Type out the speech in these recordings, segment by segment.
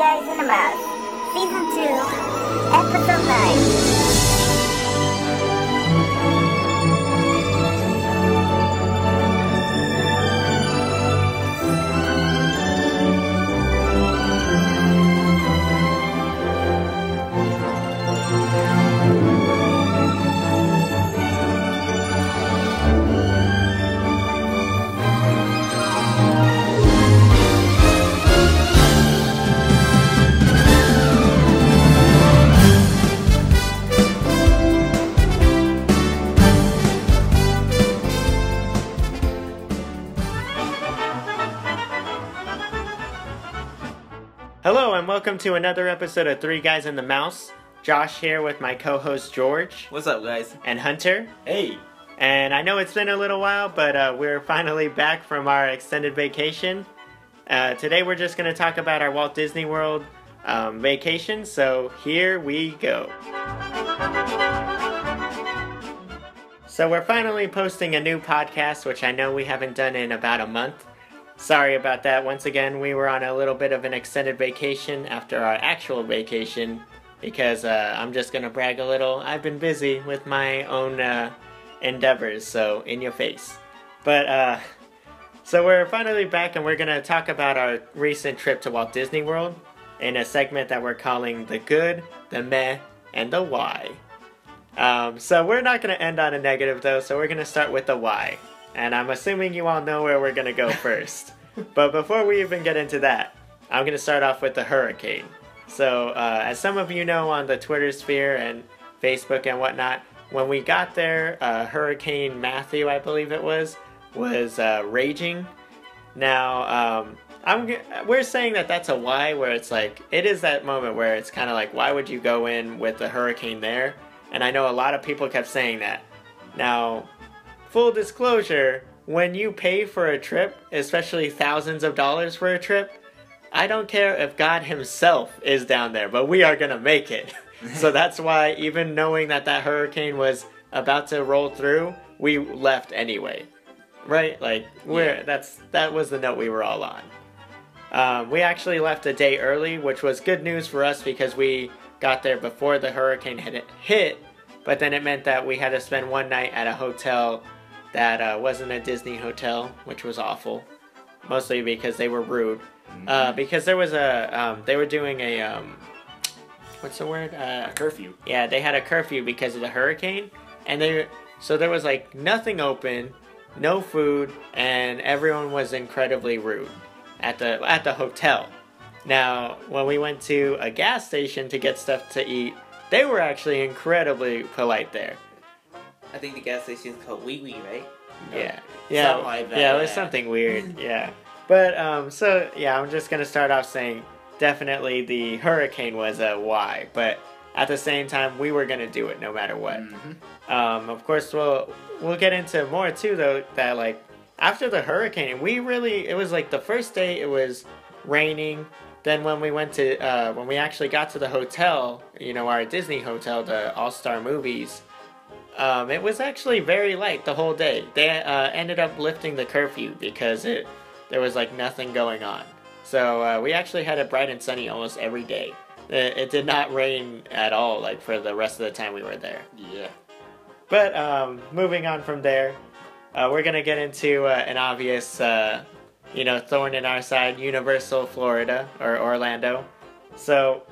The Mouse, Season 2, Episode 9. Hello, and welcome to another episode of Three Guys in the Mouse. Josh here with my co host George What's up, guys? and Hunter. Hey. And I know it's been a little while, but uh, we're finally back from our extended vacation. Uh, today we're just going to talk about our Walt Disney World um, vacation, so here we go. So we're finally posting a new podcast, which I know we haven't done in about a month. Sorry about that. Once again, we were on a little bit of an extended vacation after our actual vacation because uh, I'm just gonna brag a little. I've been busy with my own uh, endeavors, so in your face. But uh, so we're finally back, and we're gonna talk about our recent trip to Walt Disney World in a segment that we're calling the good, the meh, and the why. Um, so we're not gonna end on a negative though, so we're gonna start with the why. And I'm assuming you all know where we're gonna go first. but before we even get into that, I'm gonna start off with the hurricane. So, uh, as some of you know on the Twitter sphere and Facebook and whatnot, when we got there, uh, Hurricane Matthew, I believe it was, was uh, raging. Now, um, I'm g- we're saying that that's a why, where it's like it is that moment where it's kind of like, why would you go in with the hurricane there? And I know a lot of people kept saying that. Now, full disclosure, when you pay for a trip, especially thousands of dollars for a trip, I don't care if God Himself is down there, but we are gonna make it. so that's why, even knowing that that hurricane was about to roll through, we left anyway. Right? Like we're Yeah. that's that was the note we were all on. Um, we actually left a day early, which was good news for us because we got there before the hurricane had hit. But then it meant that we had to spend one night at a hotel that uh, wasn't a Disney hotel, which was awful. Mostly because they were rude. Uh, because there was a, um, they were doing a, um, what's the word? Uh, curfew. yeah, they had a curfew because of the hurricane, and they so there was like nothing open, no food, and everyone was incredibly rude at the at the hotel. Now, when we went to a gas station to get stuff to eat, they were actually incredibly polite there. I think the gas station is called Wee Wee, right? No. Yeah, yeah, Something like that, yeah. It was something weird. yeah, but um, so yeah, I'm just gonna start off saying definitely the hurricane was a why, but at the same time we were gonna do it no matter what. Mhm. Um, of course, we'll we'll get into more too though. That like after the hurricane, we really it was like the first day it was raining. Then when we went to uh, when we actually got to the hotel, you know, our Disney hotel, the All Star Movies, um, it was actually very light the whole day. They uh, ended up lifting the curfew because it there was like nothing going on. So uh, we actually had it bright and sunny almost every day. It, it did not rain at all, like for the rest of the time we were there. Yeah. But um, moving on from there, uh, we're gonna get into uh, an obvious, uh, you know, thorn in our side: Universal Florida or Orlando. So,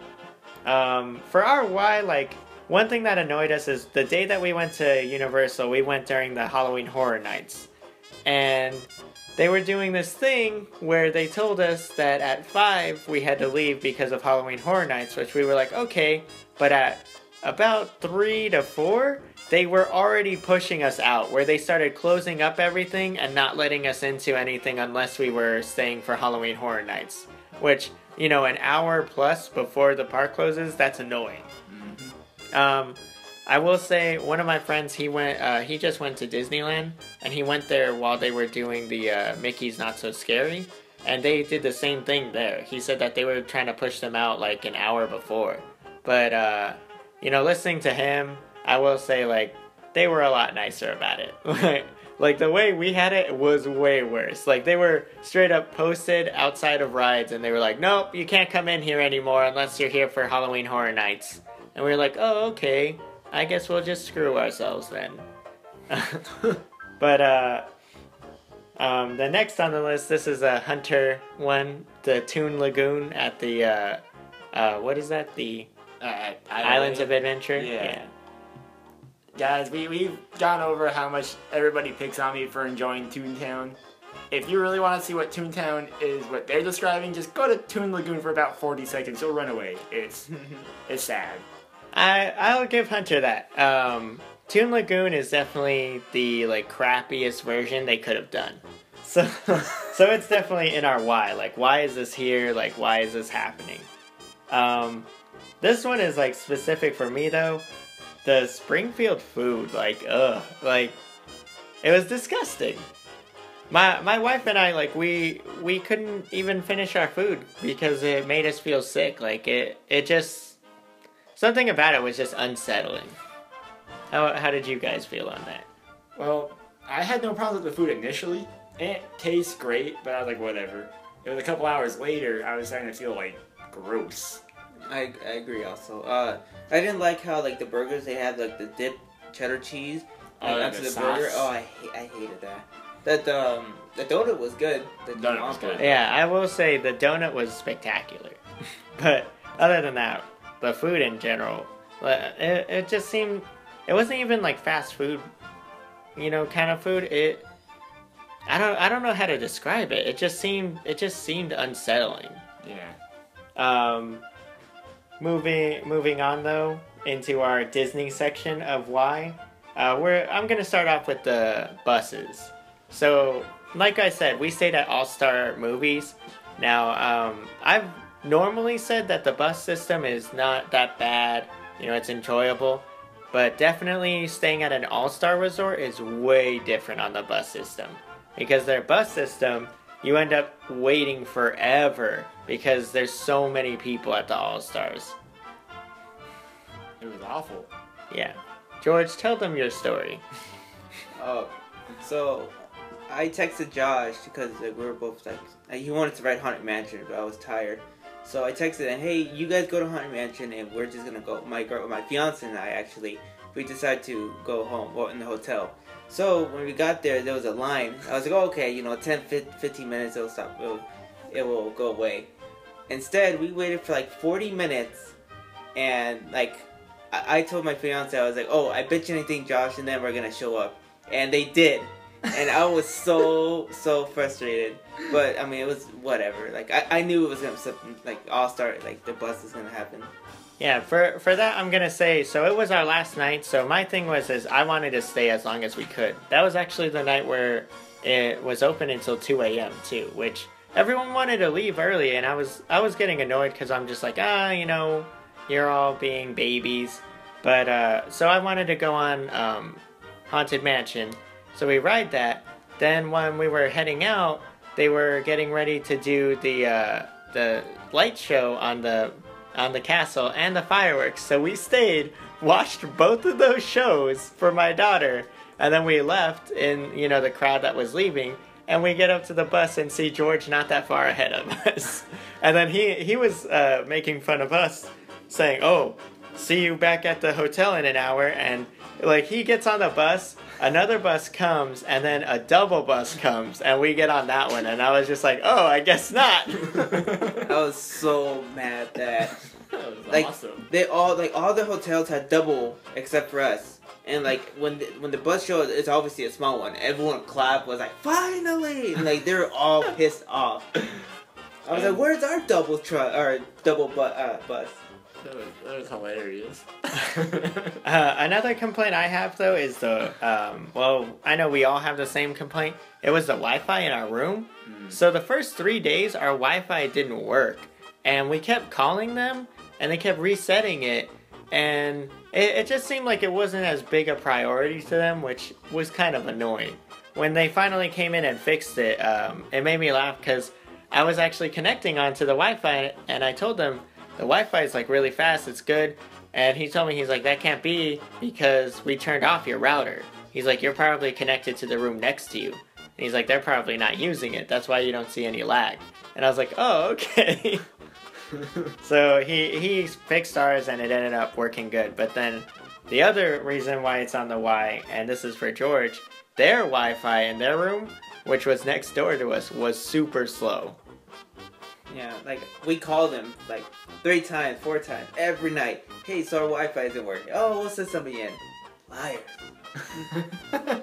um, for our why, like one thing that annoyed us is the day that we went to Universal, we went during the Halloween Horror Nights, and they were doing this thing where they told us that at five we had to leave because of Halloween Horror Nights, which we were like, okay, but at about three to four, they were already pushing us out, where they started closing up everything and not letting us into anything unless we were staying for Halloween Horror Nights. Which, you know, an hour plus before the park closes, that's annoying. Um, I will say one of my friends he went uh, he just went to Disneyland and he went there while they were doing the uh, Mickey's Not So Scary and they did the same thing there. He said that they were trying to push them out like an hour before, but uh, you know, listening to him, I will say like they were a lot nicer about it. Like the way we had it was way worse. Like they were straight up posted outside of rides and they were like, "Nope, you can't come in here anymore unless you're here for Halloween Horror Nights." And we were like, "Oh, okay. I guess we'll just screw ourselves then." but uh um, the next on the list, this is a Hunter one, the Toon Lagoon at the uh, uh, what is that? The Uh, Islands of Adventure. Yeah. Guys, we, we've gone over how much everybody picks on me for enjoying Toontown. If you really want to see what Toontown is, what they're describing, just go to Toon Lagoon for about 40 seconds. You'll run away. It's it's sad. I I'll give Hunter that. Um, Toon Lagoon is definitely the like crappiest version they could have done. So so it's definitely in our why. Like why is this here? Like why is this happening? Um, this one is like specific for me though. The Springfield food, like ugh, like it was disgusting. My my wife and I like we we couldn't even finish our food because it made us feel sick. Like it it just something about it was just unsettling. How how did you guys feel on that? Well, I had no problems with the food initially. It tastes great, but I was like, whatever. It was a couple hours later, I was starting to feel like gross. I, I agree also. Uh, I didn't like how like the burgers they had like the dip cheddar cheese Oh, like, onto the the burger. Oh, I I hated that. That the um, the donut was good. The Donut was good. Yeah, I will say the donut was spectacular, but other than that, the food in general, uh, it, it just seemed it wasn't even like fast food, you know, kind of food. It I don't I don't know how to describe it. It just seemed it just seemed unsettling. Yeah. Um, moving moving on though into our Disney section of why, uh, we're I'm gonna start off with the buses. So, like I said, we stayed at All Star Movies. Now, um, I've normally said that the bus system is not that bad. You know, it's enjoyable, but definitely staying at an All Star resort is way different on the bus system because their bus system you end up waiting forever because there's so many people at the All Stars. It was awful. Yeah. George, tell them your story. Oh, so I texted Josh because like, we were both like uh, he wanted to write Haunted Mansion, but I was tired. So I texted him, "Hey, you guys go to Haunted Mansion, and we're just gonna go. My girl, my fiance and I actually, we decided to go home, well, in the hotel. So when we got there, there was a line. I was like, oh, okay, you know, 10, 15 minutes, it'll stop. It'll, it will go away. Instead, we waited for like 40 minutes, and like I, I told my fiance, I was like, oh, I bet you anything, Josh, and them we're gonna show up, and they did. and I was so so frustrated. But I mean, it was whatever. Like I, I knew it was gonna be something like all start like the bus is gonna happen. Yeah, for for that I'm gonna say so it was our last night, so my thing was is I wanted to stay as long as we could. That was actually the night where it was open until two AM too, which everyone wanted to leave early and I was I was getting annoyed because I'm just like, ah, you know, you're all being babies. But uh so I wanted to go on um Haunted Mansion. So we ride that. Then when we were heading out, they were getting ready to do the uh the light show on the on the castle and the fireworks. So we stayed, watched both of those shows for my daughter, and then we left in you know the crowd that was leaving. And we get up to the bus and see George not that far ahead of us. And then he he was uh, making fun of us, saying, "Oh, see you back at the hotel in an hour." And like he gets on the bus, another bus comes, and then a double bus comes, and we get on that one. And I was just like, "Oh, I guess not." I was so mad that That was Like- awesome. they all like all the hotels had double except for us. And like when the, when the bus showed, it's obviously a small one. Everyone clapped was like finally, and like they're all pissed off. I was like, "Where's our double truck or double bu- uh, bus?" That was, hilarious. Uh, another complaint I have though is the um, well, I know we all have the same complaint. It was the Wi-Fi in our room. So the first three days, our Wi-Fi didn't work, and we kept calling them, and they kept resetting it, and it, it just seemed like it wasn't as big a priority to them, which was kind of annoying. When they finally came in and fixed it, um, it made me laugh because I was actually connecting onto the Wi-Fi, and I told them the Wi-Fi is like really fast, it's good. And he told me he's like that can't be because we turned off your router. He's like, you're probably connected to the room next to you. And he's like, they're probably not using it. That's why you don't see any lag. And I was like, oh, okay. so he he fixed ours and it ended up working good. But then the other reason why it's on the Y, and this is for George, their Wi-Fi in their room, which was next door to us, was super slow. Yeah, like we called him like three times, four times every night. Hey, so our Wi-Fi isn't working. Oh, we'll send somebody in. Liars.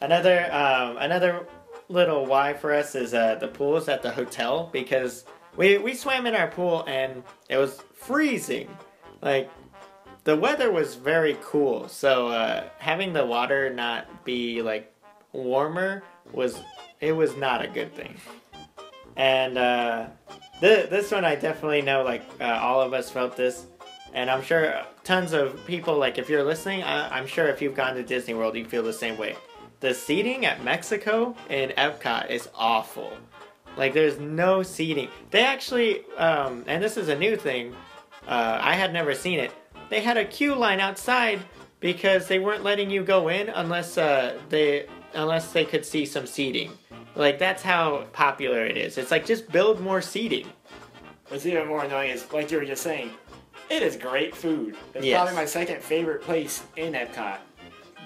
Another um, another little why for us is uh, the pools at the hotel because we we swam in our pool and it was freezing. Like the weather was very cool, so uh, having the water not be like warmer was it was not a good thing. And uh, th- this one I definitely know like uh, all of us felt this, and I'm sure tons of people like if you're listening, I- I'm sure if you've gone to Disney World, you feel the same way. The seating at Mexico in Epcot is awful. Like there's no seating. They actually, um, and this is a new thing. Uh, I had never seen it. They had a queue line outside because they weren't letting you go in unless uh, they unless they could see some seating. Like that's how popular it is. It's like just build more seating. What's even more annoying is, like you were just saying, it is great food. It's Yes. probably my second favorite place in Epcot.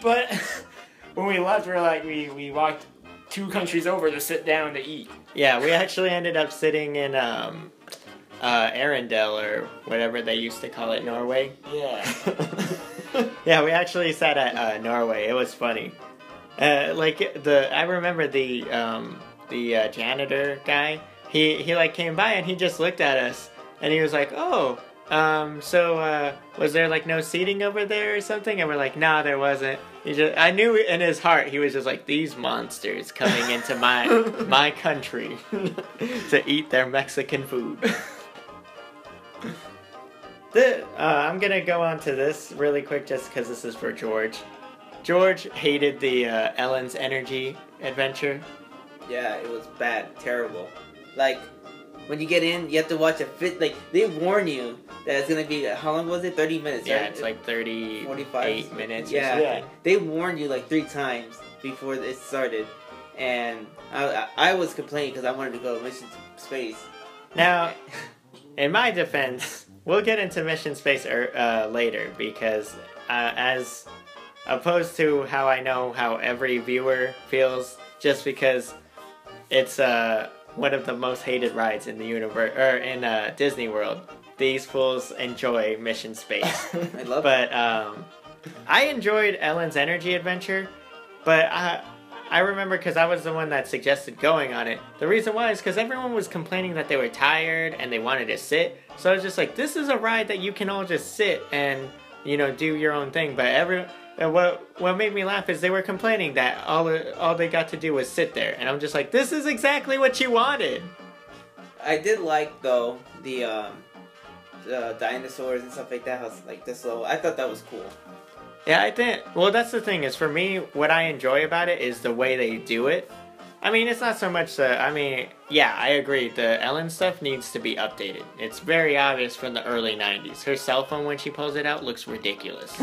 But when we left, we were like, we, we walked two countries over to sit down to eat. Yeah, we actually ended up sitting in um, uh, Arendelle or whatever they used to call it, Norway. Yeah. yeah, we actually sat at uh, Norway. It was funny. Uh, like the, I remember the um, the uh, janitor guy. He he like came by and he just looked at us and he was like, "Oh, um, so uh, was there like no seating over there or something?" And we're like, "Nah, there wasn't." He just, I knew in his heart he was just like, "These monsters coming into my my country to eat their Mexican food." The, uh, I'm gonna go on to this really quick just because this is for George. George hated the uh, Ellen's Energy adventure. Yeah, it was bad, terrible. Like when you get in, you have to watch a fit. Like they warn you that it's gonna be. How long was it? Thirty minutes. Yeah, right? it's like 38 45 minutes. or Yeah. something. Yeah. They warned you like three times before it started, and I, I, I was complaining because I wanted to go mission to space. Now, in my defense, we'll get into Mission Space er, uh, later because, uh, as opposed to how I know how every viewer feels, just because it's uh, one of the most hated rides in the universe or in uh, Disney World. These fools enjoy Mission Space. I love it. but um, I enjoyed Ellen's Energy Adventure, but I I remember because I was the one that suggested going on it. The reason why is because everyone was complaining that they were tired and they wanted to sit. So I was just like, this is a ride that you can all just sit and you know do your own thing. But every and what what made me laugh is they were complaining that all all they got to do was sit there, and I'm just like, this is exactly what you wanted. I did like though the um, the dinosaurs and stuff like that. How like this slow. I thought that was cool. Yeah, I think. Well, that's the thing is for me, what I enjoy about it is the way they do it. I mean, it's not so much the. I mean, yeah, I agree. The Ellen stuff needs to be updated. It's very obvious from the early '90s. Her cell phone when she pulls it out looks ridiculous.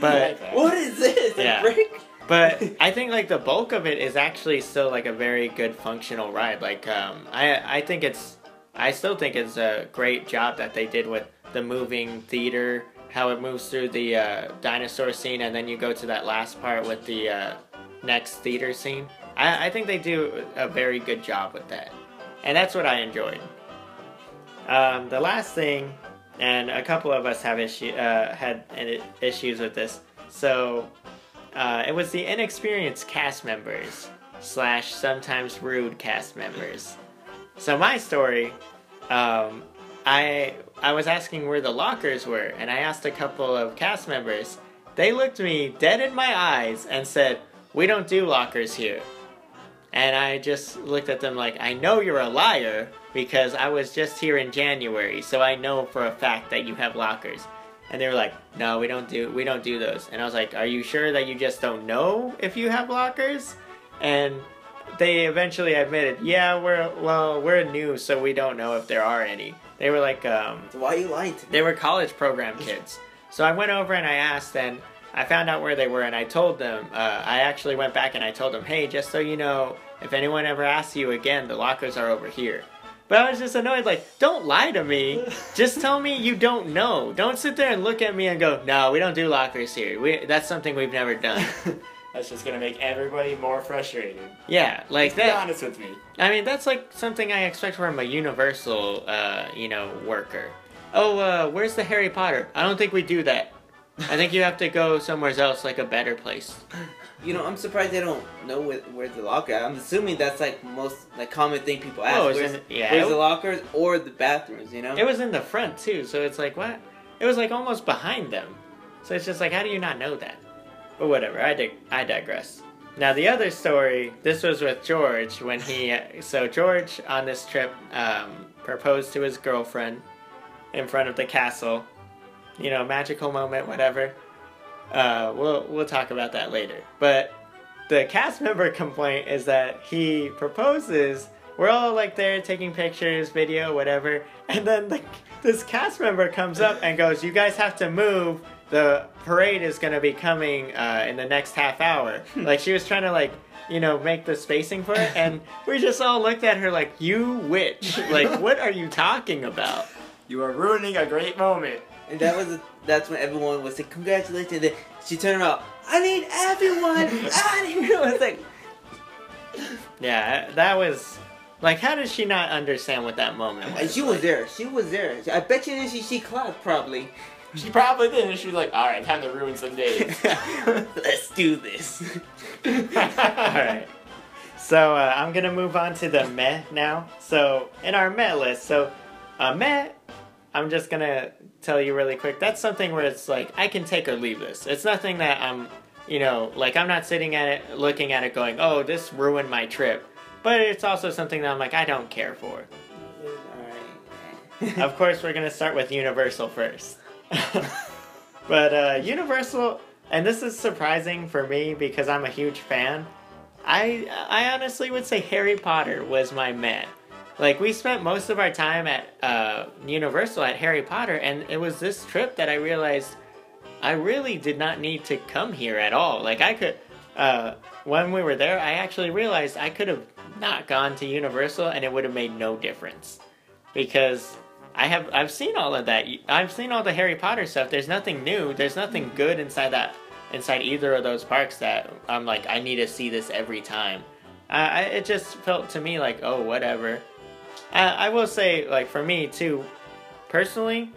But- what is this? A Yeah. brick? But I think like the bulk of it is actually still like a very good functional ride. Like um, I I think it's I still think it's a great job that they did with the moving theater, how it moves through the uh, dinosaur scene, and then you go to that last part with the uh, next theater scene. I, I think they do a very good job with that, and that's what I enjoyed. Um, the last thing, and a couple of us have issue uh, had issues with this. So uh, it was the inexperienced cast members slash sometimes rude cast members. So my story, um, I I was asking where the lockers were, and I asked a couple of cast members. They looked me dead in my eyes and said, "We don't do lockers here." And I just looked at them like, "I know you're a liar because I was just here in January, so I know for a fact that you have lockers." And they were like, "No, we don't do we don't do those." And I was like, "Are you sure that you just don't know if you have lockers?" And they eventually admitted, "Yeah, we're well, we're new, so we don't know if there are any." They were like, um, why are you lying to me? they were college program kids. So I went over and I asked, and I found out where they were and I told them. Uh, I actually went back and I told them, hey, just so you know, if anyone ever asks you again, the lockers are over here. But I was just annoyed, like, don't lie to me. Just tell me you don't know. Don't sit there and look at me and go, no, we don't do lockers here. We, that's something we've never done. That's just gonna make everybody more frustrated. Yeah, like Just be that. honest with me. I mean, that's like something I expect from a Universal, uh, you know, worker. Oh, uh, where's the Harry Potter? I don't think we do that. I think you have to go somewhere else, like a better place. You know, I'm surprised they don't know where, where's the locker. I'm assuming that's like most like common thing people ask. Oh, where's in- yeah, where's the lockers or the bathrooms? You know. It was in the front too, so it's like what? It was like almost behind them. So it's just like, how do you not know that? But whatever. I dig- I digress. Now the other story. This was with George when he. So George on this trip um, proposed to his girlfriend in front of the castle. You know, magical moment, whatever. Uh, we'll we'll talk about that later. But the cast member complaint is that he proposes. We're all like there taking pictures, video, whatever, and then the, this cast member comes up and goes, "You guys have to move. The parade is gonna be coming uh, in the next half hour." like she was trying to like you know make the spacing for it, and we just all looked at her like, "You witch! Like what are you talking about?" You are ruining a great moment. And that was that's when everyone was like, "Congratulations!" Then she turned around. I need everyone. I need. It was like, Yeah, that was like, how did she not understand what that moment was? and she was there. She was there. I bet you she she clapped probably. She probably did, and she was like, "All right, time to ruin some days." Let's do this. All right. So uh, I'm gonna move on to the meh now. So in our meh list, so uh, meh, I'm just gonna tell you really quick. That's something where it's like I can take or leave this. It's nothing that I'm, you know, like I'm not sitting at it, looking at it, going, "Oh, this ruined my trip." But it's also something that I'm like I don't care for. Of course, we're gonna start with Universal first. but uh, Universal, and this is surprising for me because I'm a huge fan. I I honestly would say Harry Potter was my meh. Like we spent most of our time at uh, Universal at Harry Potter, and it was this trip that I realized I really did not need to come here at all. Like I could, uh, when we were there, I actually realized I could have not gone to Universal, and it would have made no difference because I have I've seen all of that. I've seen all the Harry Potter stuff. There's nothing new. There's nothing good inside that inside either of those parks that I'm like I need to see this every time. Uh, I, it just felt to me like oh whatever. I, I will say like for me too, personally,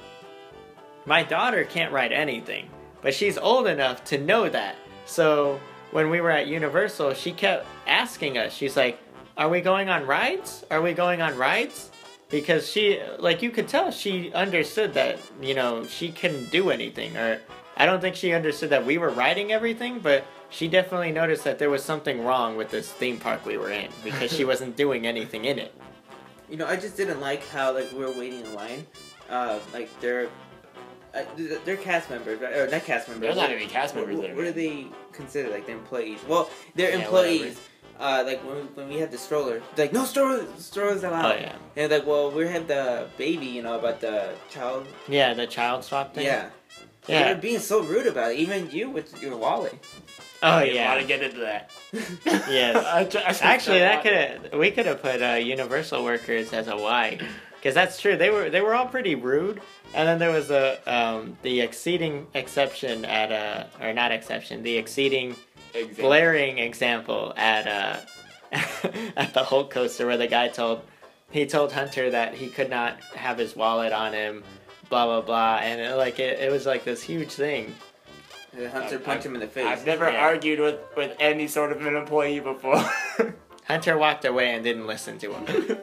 my daughter can't ride anything, but she's old enough to know that. So when we were at Universal, she kept asking us. She's like, "Are we going on rides? Are we going on rides?" Because she, like, you could tell she understood that you know she couldn't do anything, or I don't think she understood that we were riding everything, but she definitely noticed that there was something wrong with this theme park we were in because she wasn't doing anything in it. You know, I just didn't like how like we were waiting in line. Uh, like they're uh, they're cast members, right? or not cast members. There's not any cast members What, there. what are they considered? Like the employees? Well, they're Yeah, employees. Uh, like when we, when we had the stroller, like no strollers, strollers allowed. Oh yeah, And like, well, we had the baby, you know, about the child. yeah, the child swap thing. Yeah. Yeah. were being so rude about it. Even you with your wallet. Oh yeah. I didn't want to get into that. Yes. I I Actually, that could have we could have put uh, Universal workers as a Y, because that's true. They were they were all pretty rude. And then there was a um, the exceeding exception at uh or not exception the exceeding Exactly. glaring example at uh at the Hulk coaster where the guy told he told Hunter that he could not have his wallet on him, blah blah blah, and it, like it, it was like this huge thing. And Hunter I've- punched him in the face. I've never Yeah. argued with, with any sort of an employee before. Hunter walked away and didn't listen to him.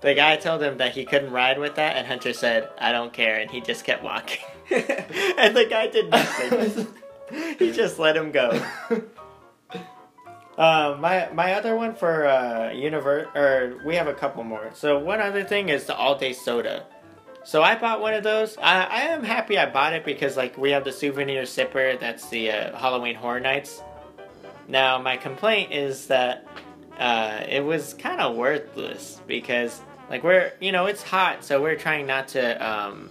The guy told him that he couldn't ride with that, and Hunter said, "I don't care," and he just kept walking. and the guy did nothing. he just let him go. Uh, my my other one for uh, universe, or we have a couple more. So one other thing is the all day soda. So I bought one of those. I, I am happy I bought it because like we have the souvenir sipper. That's the uh, Halloween Horror Nights. Now my complaint is that uh, it was kind of worthless because like we're you know it's hot, so we're trying not to um,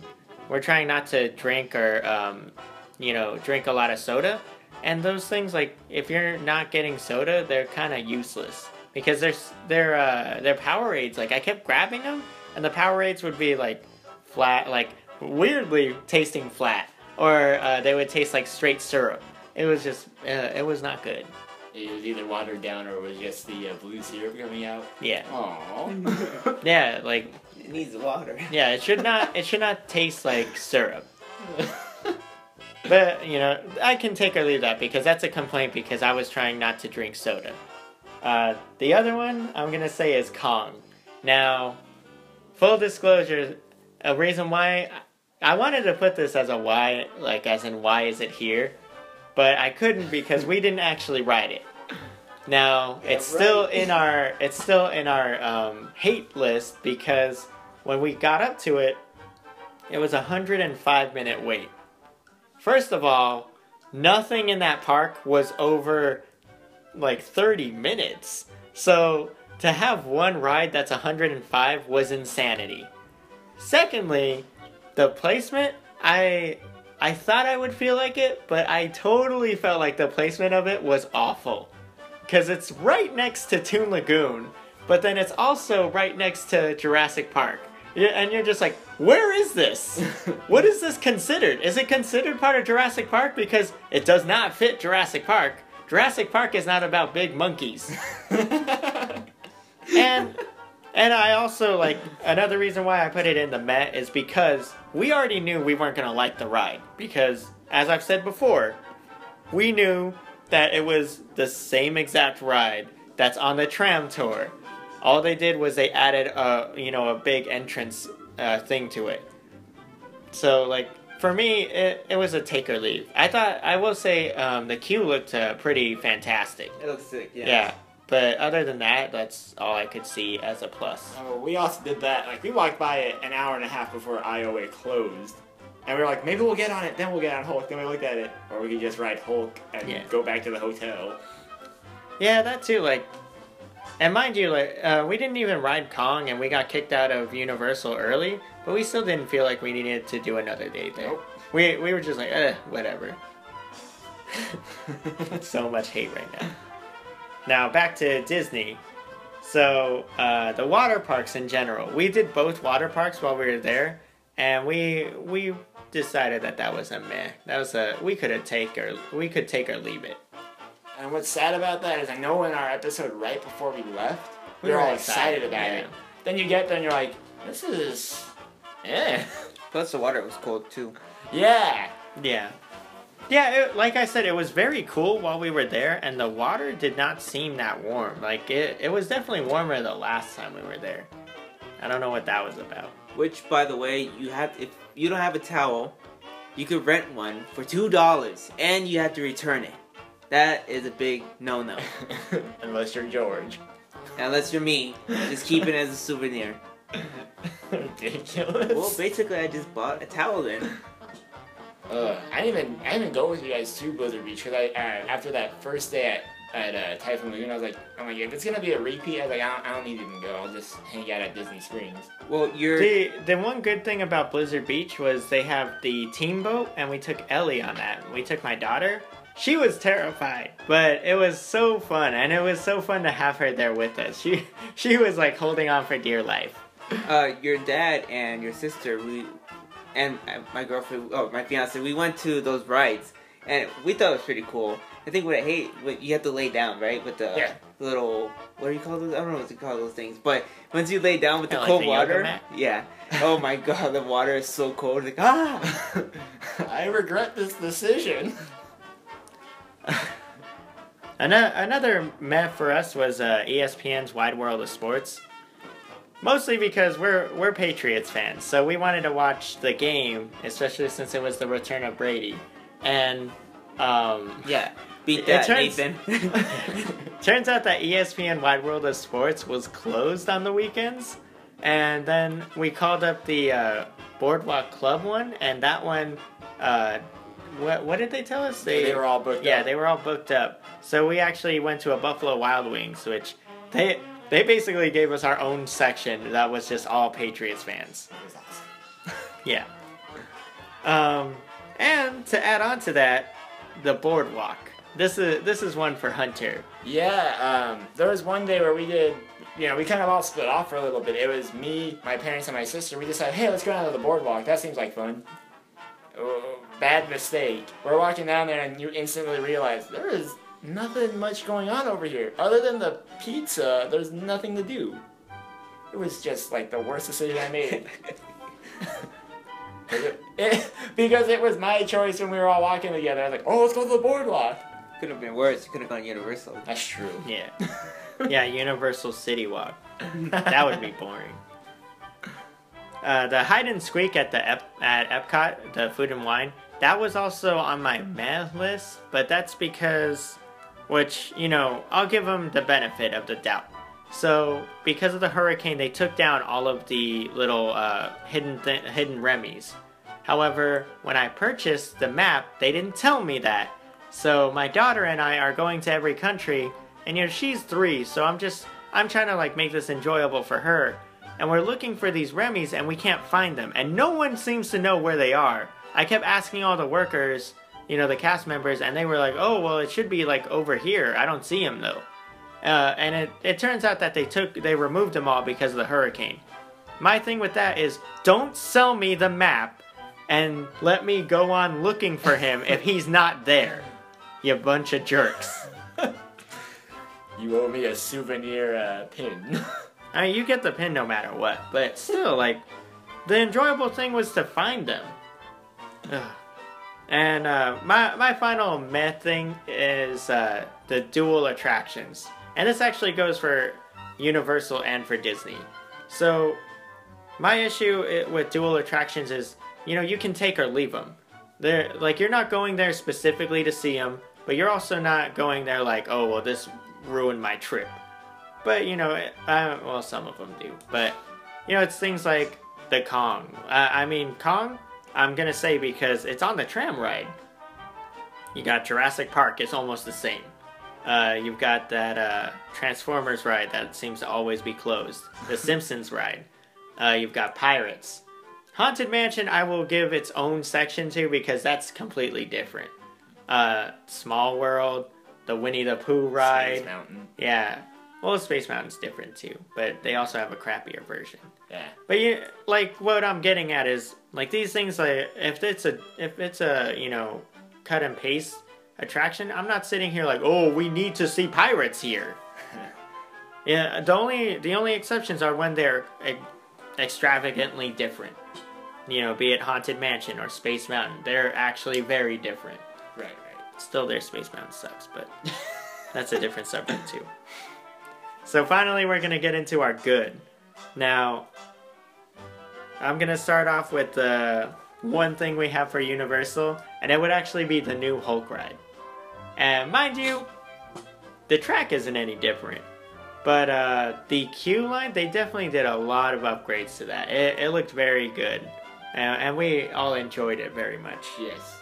we're trying not to drink or um, you know, drink a lot of soda. And those things, like, if you're not getting soda, they're kind of useless because they're they're uh, they're Powerades. Like, I kept grabbing them, and the Powerades would be like flat, like weirdly tasting flat, or uh, they would taste like straight syrup. It was just, uh, it was not good. It was either watered down or it was just the uh, blue syrup coming out. Yeah, Aww. yeah, like It needs water. yeah, it should not, it should not taste like syrup. But you know, I can take or leave that because that's a complaint because I was trying not to drink soda. Uh, the other one I'm gonna say is Kong. Now, full disclosure, a reason why I wanted to put this as a why, like as in why is it here, but I couldn't because we didn't actually ride it. Now it's still in our it's still in our um, hate list because when we got up to it, it was a 105 minute wait. First of all, nothing in that park was over like 30 minutes. So to have one ride that's 105 was insanity. Secondly, the placement, I I thought I would feel like it, but I totally felt like the placement of it was awful. Cuz it's right next to Toon Lagoon, but then it's also right next to Jurassic Park. And you're just like, where is this? what is this considered? Is it considered part of Jurassic Park? Because it does not fit Jurassic Park. Jurassic Park is not about big monkeys. and and I also like another reason why I put it in the Met is because we already knew we weren't gonna like the ride because as I've said before, we knew that it was the same exact ride that's on the tram tour. All they did was they added a you know a big entrance uh, thing to it. So like for me, it, it was a take or leave. I thought I will say um, the queue looked uh, pretty fantastic. It looks sick. Yeah. Yeah, but other than that, that's all I could see as a plus. Oh, we also did that. Like we walked by it an hour and a half before IOA closed, and we were like, maybe we'll get on it, then we'll get on Hulk. Then we looked at it, or we could just ride Hulk and Yeah. go back to the hotel. Yeah, that too. Like, and mind you, like uh, we didn't even ride Kong, and we got kicked out of Universal early, but we still didn't feel like we needed to do another day there. Nope. We we were just like, eh, whatever. so much hate right now. Now back to Disney. So uh, the water parks in general, we did both water parks while we were there, and we we decided that that was a meh. That was a we could have take or we could take or leave it. And what's sad about that is I know in our episode right before we left, we, We were were all excited, excited about yeah. it. Then you get there and you're like, this is, eh, Plus the water was cold too. yeah. Yeah. Yeah, it, like I said, it was very cool while we were there, and the water did not seem that warm. Like, it, it was definitely warmer the last time we were there. I don't know what that was about. Which, by the way, you have if you don't have a towel, you could rent one for two dollars, and you have to return it. That is a big no-no. Unless you're George. Unless you're me, just keep it as a souvenir. Ridiculous. Well, basically, I just bought a towel then. Uh, I didn't even I didn't even go with you guys to Blizzard Beach because I uh, after that first day at at uh, Typhoon Lagoon I was like I'm like if it's gonna be a repeat I was like I don't, I don't need to even go I'll just hang out at Disney Springs. Well, you're The, the one good thing about Blizzard Beach was they have the Teamboat, and we took Ellie on that. We took my daughter. She was terrified, but it was so fun, and it was so fun to have her there with us. She she was like holding on for dear life. uh, your dad and your sister, we, and uh, my girlfriend, oh, my fiance, we went to those rides, and we thought it was pretty cool. I think what I hate, what you have to lay down, right, with the Yeah. little, what do you call those? I don't know what to call those things, but once you lay down with the like cold the water, yeah. Oh my god, the water is so cold. Like ah. I regret this decision. Ano- Another meh for us was uh, ESPN's Wide World of Sports. Mostly because we're we're Patriots fans, so we wanted to watch the game, especially since it was the return of Brady. And um, Yeah, beat that, turns- Nathan. turns out that ESPN Wide World of Sports was closed on the weekends, and then we called up the uh, Boardwalk Club one, and that one, uh, what what did they tell us? They were all booked Yeah, up. they were all booked up. So we actually went to a Buffalo Wild Wings, which they they basically gave us our own section that was just all Patriots fans. It was awesome. Yeah. Um, And to add on to that, the boardwalk. This is this is one for Hunter. Yeah, um, there was one day where we did, you know, we kind of all split off for a little bit. It was me, my parents, and my sister. We decided, hey, let's go down to the boardwalk. That seems like fun. Oh, bad mistake. We're walking down there, and you instantly realize there is nothing much going on over here. Other than the pizza, there's nothing to do. It was just like the worst decision I made. It- it- because it was my choice when we were all walking together. I was like, oh, let's go to the boardwalk. Could have been worse. You could have gone Universal. That's true. Yeah. yeah, Universal City Walk. That would be boring. Uh, the hide and squeak at the Ep- at Epcot, the food and wine, that was also on my meh list, but that's because, which you know, I'll give them the benefit of the doubt. So because of the hurricane, they took down all of the little uh, hidden hidden Remy's. However, when I purchased the map, they didn't tell me that. So my daughter and I are going to every country, and you know she's three, so I'm just I'm trying to like make this enjoyable for her. And we're looking for these Remy's, and we can't find them, and no one seems to know where they are. I kept asking all the workers, you know, the cast members, and they were like, "Oh, well, it should be like over here. I don't see him though." Uh, and it, it turns out that they took they removed them all because of the hurricane. My thing with that is don't sell me the map and let me go on looking for him if he's not there. You bunch of jerks. You owe me a souvenir uh, pin. I mean, you get the pin no matter what, but still, like, the enjoyable thing was to find them. Ugh. And uh, my my final meh thing is uh, the dual attractions, and this actually goes for Universal and for Disney. So my issue with dual attractions is, you know, you can take or leave them. They're like you're not going there specifically to see them, but you're also not going there like, oh well, this ruined my trip. But you know, it- uh, well, some of them do. But you know, it's things like the Kong. Uh, I mean, Kong. I'm gonna say because it's on the tram ride. You got Jurassic Park. It's almost the same. Uh, you've got that uh, Transformers ride that seems to always be closed. The Simpsons ride. Uh, you've got Pirates. Haunted Mansion, I will give its own section to because that's completely different. Uh, Small World, the Winnie the Pooh ride. Space Mountain. Yeah. Well, Space Mountain's different too, but they also have a crappier version. Yeah. But you like what I'm getting at is like these things like if it's a if it's a you know cut and paste attraction, I'm not sitting here like oh we need to see pirates here. yeah, the only the only exceptions are when they're e- extravagantly different. You know, be it Haunted Mansion or Space Mountain, they're actually very different. Right, right. Still, their Space Mountain sucks, but that's a different subject too. So finally, we're gonna get into our good. Now, I'm gonna start off with the one thing we have for Universal, and it would actually be the new Hulk ride. And mind you, the track isn't any different. But uh, the queue line, they definitely did a lot of upgrades to that. It, it looked very good, and, and we all enjoyed it very much. Yes.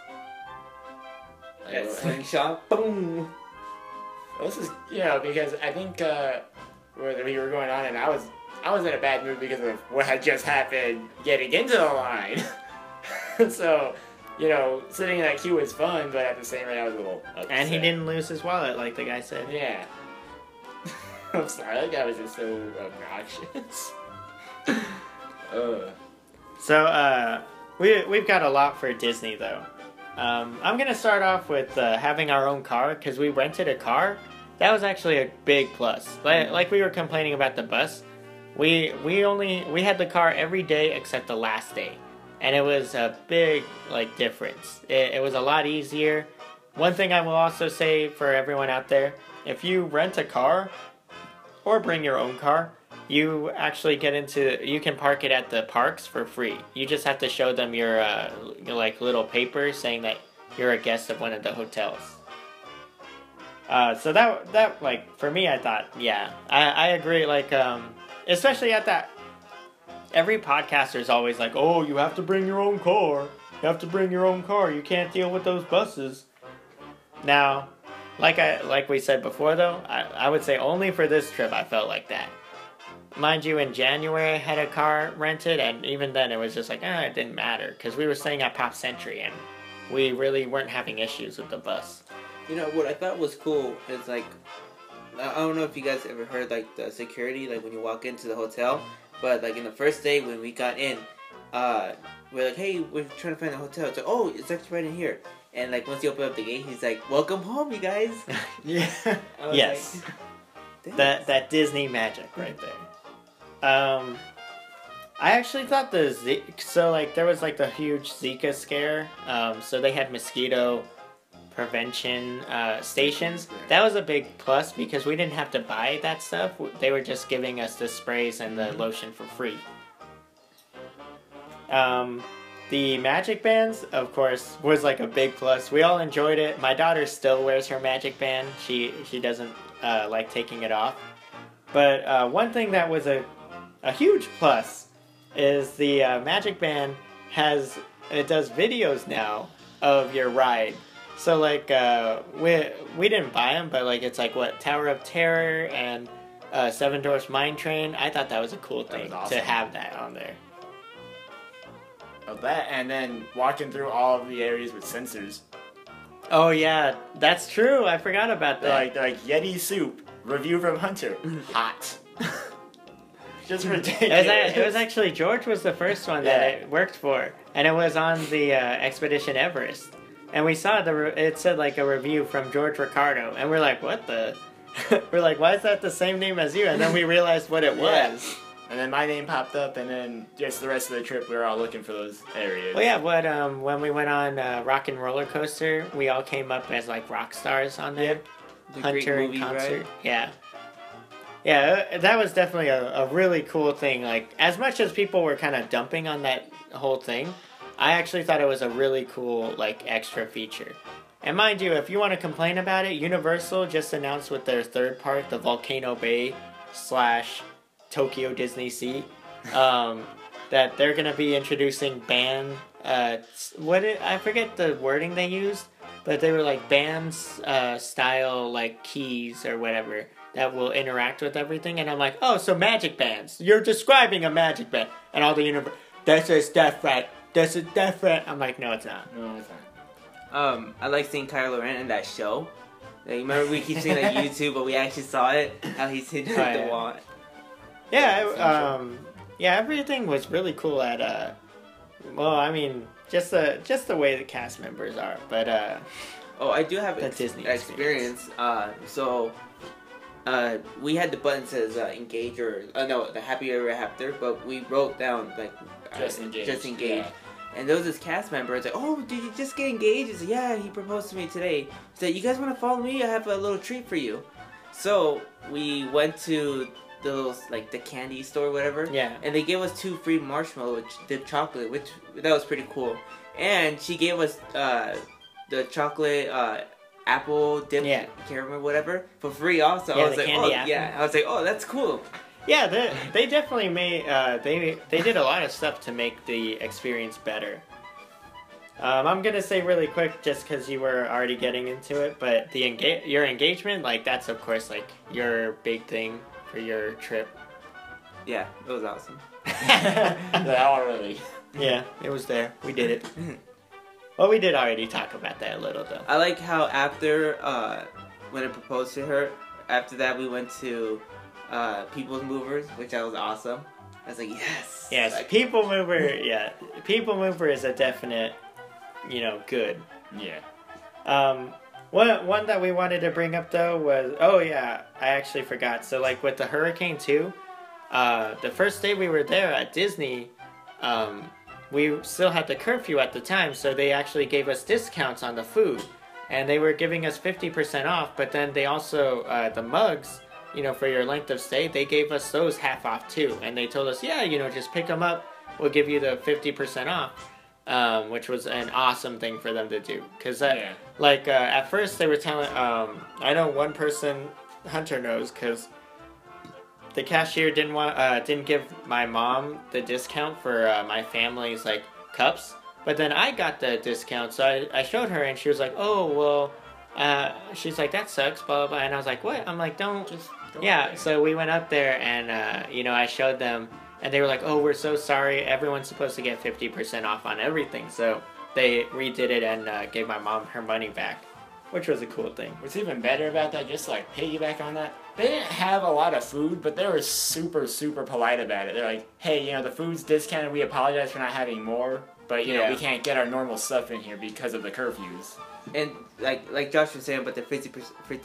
Like, slingshot, boom. Well, this is you know because I think uh, we were going on and I was I was in a bad mood because of what had just happened getting into the line. so you know sitting in that queue was fun, but at the same time I was a little upset. And he didn't lose his wallet, like the guy said. Yeah. I'm sorry, that guy was just so obnoxious. uh, So uh, we we've got a lot for Disney though. Um, I'm gonna start off with uh, having our own car because we rented a car. That was actually a big plus. Like, like we were complaining about the bus, we we only we had the car every day except the last day, and it was a big like difference. It, it was a lot easier. One thing I will also say for everyone out there: if you rent a car or bring your own car, you actually get into you can park it at the parks for free. You just have to show them your uh, like little paper saying that you're a guest of one of the hotels. Uh, so that that like for me, I thought yeah, I, I agree. Like um, especially at that, every podcaster is always like, oh, you have to bring your own car. You have to bring your own car. You can't deal with those buses. Now, like I like we said before though, I, I would say only for this trip I felt like that. Mind you, in January I had a car rented, and even then it was just like, ah, it didn't matter because we were staying at Pop Century, and we really weren't having issues with the bus. You know what I thought was cool is like I don't know if you guys ever heard like the security like when you walk into the hotel, but like in the first day when we got in, uh, we're like, hey, we're trying to find a hotel. It's like, oh, it's actually right in here. And like once you open up the gate, he's like, welcome home, you guys. Yeah. Yes. like, that that Disney magic right there. Um, I actually thought the Z- so like there was like the huge Zika scare. Um, so they had mosquito prevention uh, stations. That was a big plus because we didn't have to buy that stuff. They were just giving us the sprays and the lotion for free. Um, the magic bands, of course, was like a big plus. We all enjoyed it. My daughter still wears her magic band. She she doesn't uh, like taking it off. But uh, one thing that was a a huge plus is the uh, magic band has it does videos now of your ride. So like uh, we we didn't buy them, but like it's like what Tower of Terror and uh, Seven Dwarfs Mine Train. I thought that was a cool thing awesome. to have that on there. Of that, and then walking through all of the areas with sensors. Oh yeah, that's true. I forgot about They're that. like, they're like Yeti soup review from Hunter. Hot. Just ridiculous. It was, it was actually George was the first one that Yeah. it worked for, and it was on the uh, Expedition Everest. And we saw the re- it said like a review from George Ricardo, and we're like, what the? we're like, why is that the same name as you? And then we realized what it Yeah. was. And then my name popped up, and then just the rest of the trip, we were all looking for those areas. Well, yeah, what um when we went on uh, Rock and Roller Coaster, we all came up as like rock stars on there. The Greek Hunter movie, concert. right? Yeah. Yeah, uh, that was definitely a, a really cool thing. Like, as much as people were kind of dumping on that whole thing, I actually thought it was a really cool, like, extra feature. And mind you, if you want to complain about it, Universal just announced with their third park, the Volcano Bay slash Tokyo Disney Sea, um, that they're going to be introducing ban. Uh, what it, I forget the wording they used, but they were like bands uh, style like keys or whatever that will interact with everything. And I'm like, oh, so magic bands. You're describing a magic band, and all the universe. This is different. This is different. I'm like, no, it's not. No, it's not. Um, I like seeing Kylo Ren in that show. Like, remember we keep seeing it on YouTube, but we actually saw it. How he's hitting Oh, at the yeah. wall. Yeah, Essential. um, yeah, everything was really cool at uh, well, I mean, just the just the way the cast members are, but uh, Oh, I do have The ex- Disney experience. Uh, so, uh, we had the button says uh, engage or uh, no, the happy ever after, but we wrote down like uh, Just engaged. just engage. Yeah. And there was this cast member. It's like, oh, did you just get engaged? He said, yeah, he proposed to me today. He said, you guys want to follow me? I have a little treat for you. So we went to those like the candy store, or whatever. yeah, and they gave us two free marshmallow dipped chocolate, which that was pretty cool. And she gave us uh, the chocolate uh, apple dip Yeah. caramel whatever for free also. Yeah, I was the like, candy oh apple. yeah. I was like, oh that's cool. Yeah, they they definitely made uh, they they did a lot of stuff to make the experience better. Um, I'm gonna say really quick, just because you were already getting into it, but the enga- your engagement, like that's of course like your big thing for your trip. Yeah, it was awesome. that already. Yeah, it was there. We did it. well, we did already talk about that a little though. I like how after uh, when I proposed to her, after that we went to uh, People's Movers, which I was awesome. I was like, yes. Yes, Like, People Mover. Yeah, People Mover is a definite, you know, good. Yeah. Um, one one that we wanted to bring up though was oh yeah, I actually forgot. So like with the Hurricane two, uh, the first day we were there at Disney, um, we still had the curfew at the time, so they actually gave us discounts on the food, and they were giving us fifty percent off. But then they also uh, the mugs, you know, for your length of stay, they gave us those half off too, and they told us yeah, you know, just pick them up, we'll give you the fifty percent off. Um, which was an awesome thing for them to do. Because Yeah. like uh, at first they were telling um i know one person hunter knows because the cashier didn't want uh didn't give my mom the discount for uh, my family's like cups. But then i got the discount so i, I showed her and she was like oh well uh she's like that sucks blah blah blah. And i was like what? I'm like don't Just yeah, so we went up there and uh, you know I showed them, and they were like, "Oh, we're so sorry. Everyone's supposed to get fifty percent off on everything." So they redid it and uh, gave my mom her money back, which was a cool thing. What's even better about that, just like piggyback on that, they didn't have a lot of food, but they were super, super polite about it. They're like, hey, you know, the food's discounted. We apologize for not having more, but you know, we can't get our normal stuff in here because of the curfews. and like like Josh was saying about the 50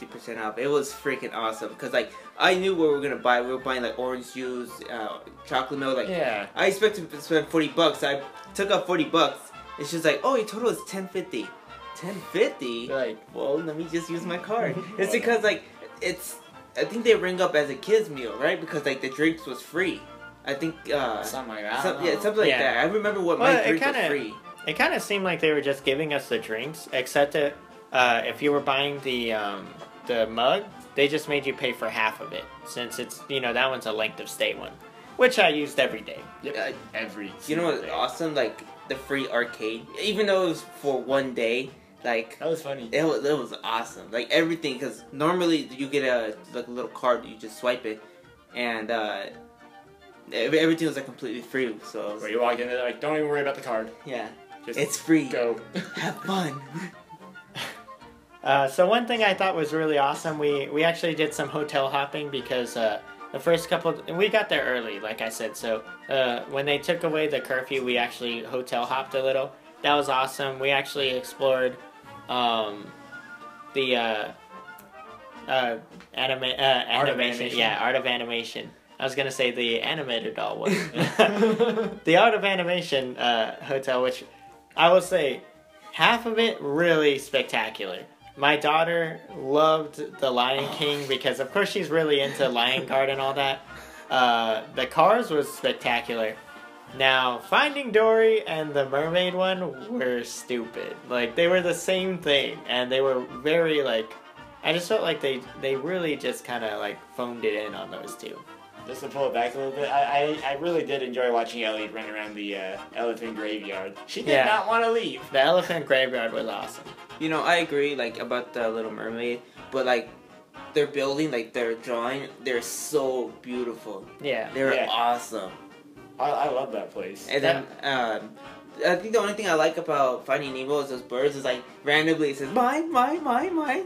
percent off, it was freaking awesome because like I knew what we were gonna buy. We were buying like orange juice, uh, chocolate milk. Like Yeah. I expected to spend forty bucks. I took out forty bucks. It's just like, oh, your total is ten fifty. Ten fifty. They're like, Well, let me just use my card. it's because like it's. I think they ring up as a kids meal, right? Because like the drinks was free. I think. uh something like that. I some, yeah, something like Yeah. that. I remember what Well, my it drink kinda- free. It kind of seemed like they were just giving us the drinks, except that uh, if you were buying the um, the mug, they just made you pay for half of it, since it's you know that one's a length of stay one, which I used every day. Yep. Uh, Every. You know what's day. awesome? Like the free arcade, even though it was for one day. Like That was funny. it was, it was awesome. Like everything, because normally you get a like a little card, you just swipe it, and uh, ev- everything was like completely free. So Where you walk in, they're like, don't even worry about the card. yeah, Just it's free. go. Have fun. Uh, so one thing I thought was really awesome, we we actually did some hotel hopping because uh, the first couple and we got there early, like I said. So uh, when they took away the curfew, we actually hotel hopped a little. That was awesome. We actually explored um, the uh, uh, anima- uh, Art of animation. animation. Yeah, art of animation. I was gonna say the animated doll one. the art of animation uh, hotel, which I will say, half of it really spectacular. My daughter loved The Lion King because, of course, she's really into Lion Guard and all that. Uh, the cars was spectacular. Now, Finding Dory and the Mermaid one were stupid. Like they were the same thing, and they were very like. I just felt like they they really just kind of like phoned it in on those two. Just to pull it back a little bit, I, I, I really did enjoy watching Ellie run around the uh, elephant graveyard. She did Yeah. not want to leave. The Elephant Graveyard was awesome. You know, I agree. Like about the Little Mermaid, but like their building, like their drawing, they're so beautiful. Yeah. They're Yeah. awesome. I, I love that place. And then um, I think the only thing I like about Finding Nemo is those birds. Is like randomly it says mine, mine, mine, mine.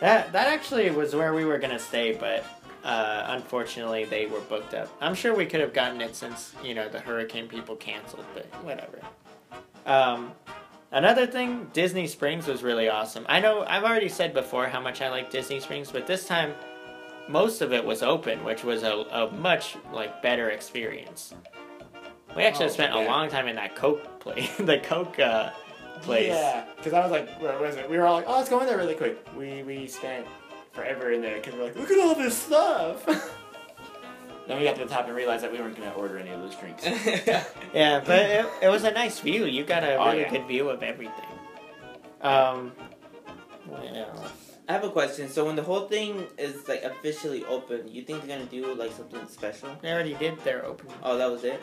That that actually was where we were gonna stay, but uh, unfortunately they were booked up. I'm sure we could have gotten it since you know the hurricane people canceled, but whatever. Um, another thing, Disney Springs was really awesome. I know I've already said before how much I like Disney Springs, but this time most of it was open, which was a, a much like better experience. We actually Oh, spent a long time in that Coke place, the Coke uh, place. Yeah, because I was like, where was it? We were all like, oh, let's go in there really quick. We we spent forever in there because we're like, look at all this stuff. then we got to the top and realized that we weren't gonna order any of those drinks. Yeah, but it, it was a nice view. You got a Oh, really yeah. good view of everything. Um, what else? I have a question. So when the whole thing is like officially open, you think they're gonna do like something special? They already did their opening. Oh, that was it.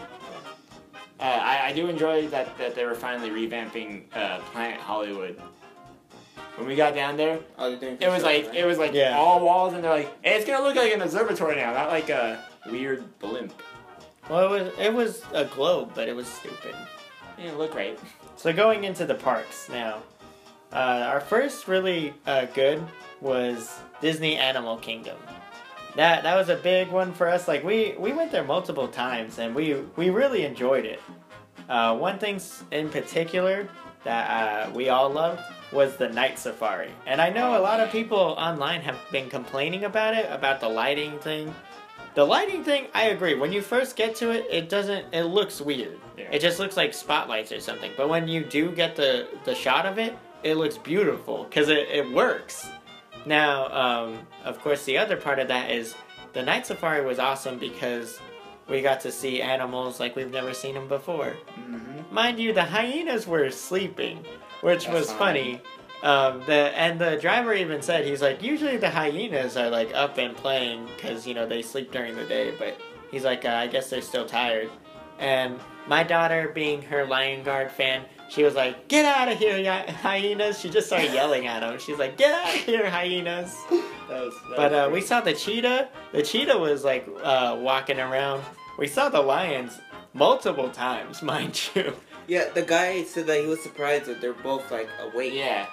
Uh, I, I do enjoy that, that they were finally revamping uh, Planet Hollywood. When we got down there, Oh, it was like it was like Yeah. all walls, and they're like, hey, it's gonna look like an observatory now, not like a weird blimp. Well, it was it was a globe, but it was stupid. It didn't look right. So going into the parks now, uh, our first really uh, good was Disney Animal Kingdom. That that was a big one for us. Like we we went there multiple times, and we we really enjoyed it. Uh, one thing in particular that uh, we all loved was the night safari, and I know a lot of people online have been complaining about it, about the lighting thing. The lighting thing, I agree. When you first get to it, it doesn't. It looks weird. Yeah. It just looks like spotlights or something. But when you do get the the shot of it, it looks beautiful because it, it works. Now, um, of course, the other part of that is the night safari was awesome because we got to see animals like we've never seen them before. Mm-hmm. Mind you, the hyenas were sleeping, which That's was funny. Um, the and the driver even said he's like usually the hyenas are like up and playing because you know they sleep during the day, but he's like uh, I guess they're still tired. And my daughter, being her Lion Guard fan, she was like, "Get out of here, hy- hyenas!" She just started yelling at them. She's like, "Get out of here, hyenas!" That was, that But uh, we saw the cheetah. The cheetah was like uh, walking around. We saw the lions multiple times, mind you. Yeah, the guy said that he was surprised that they're both like awake. Yeah.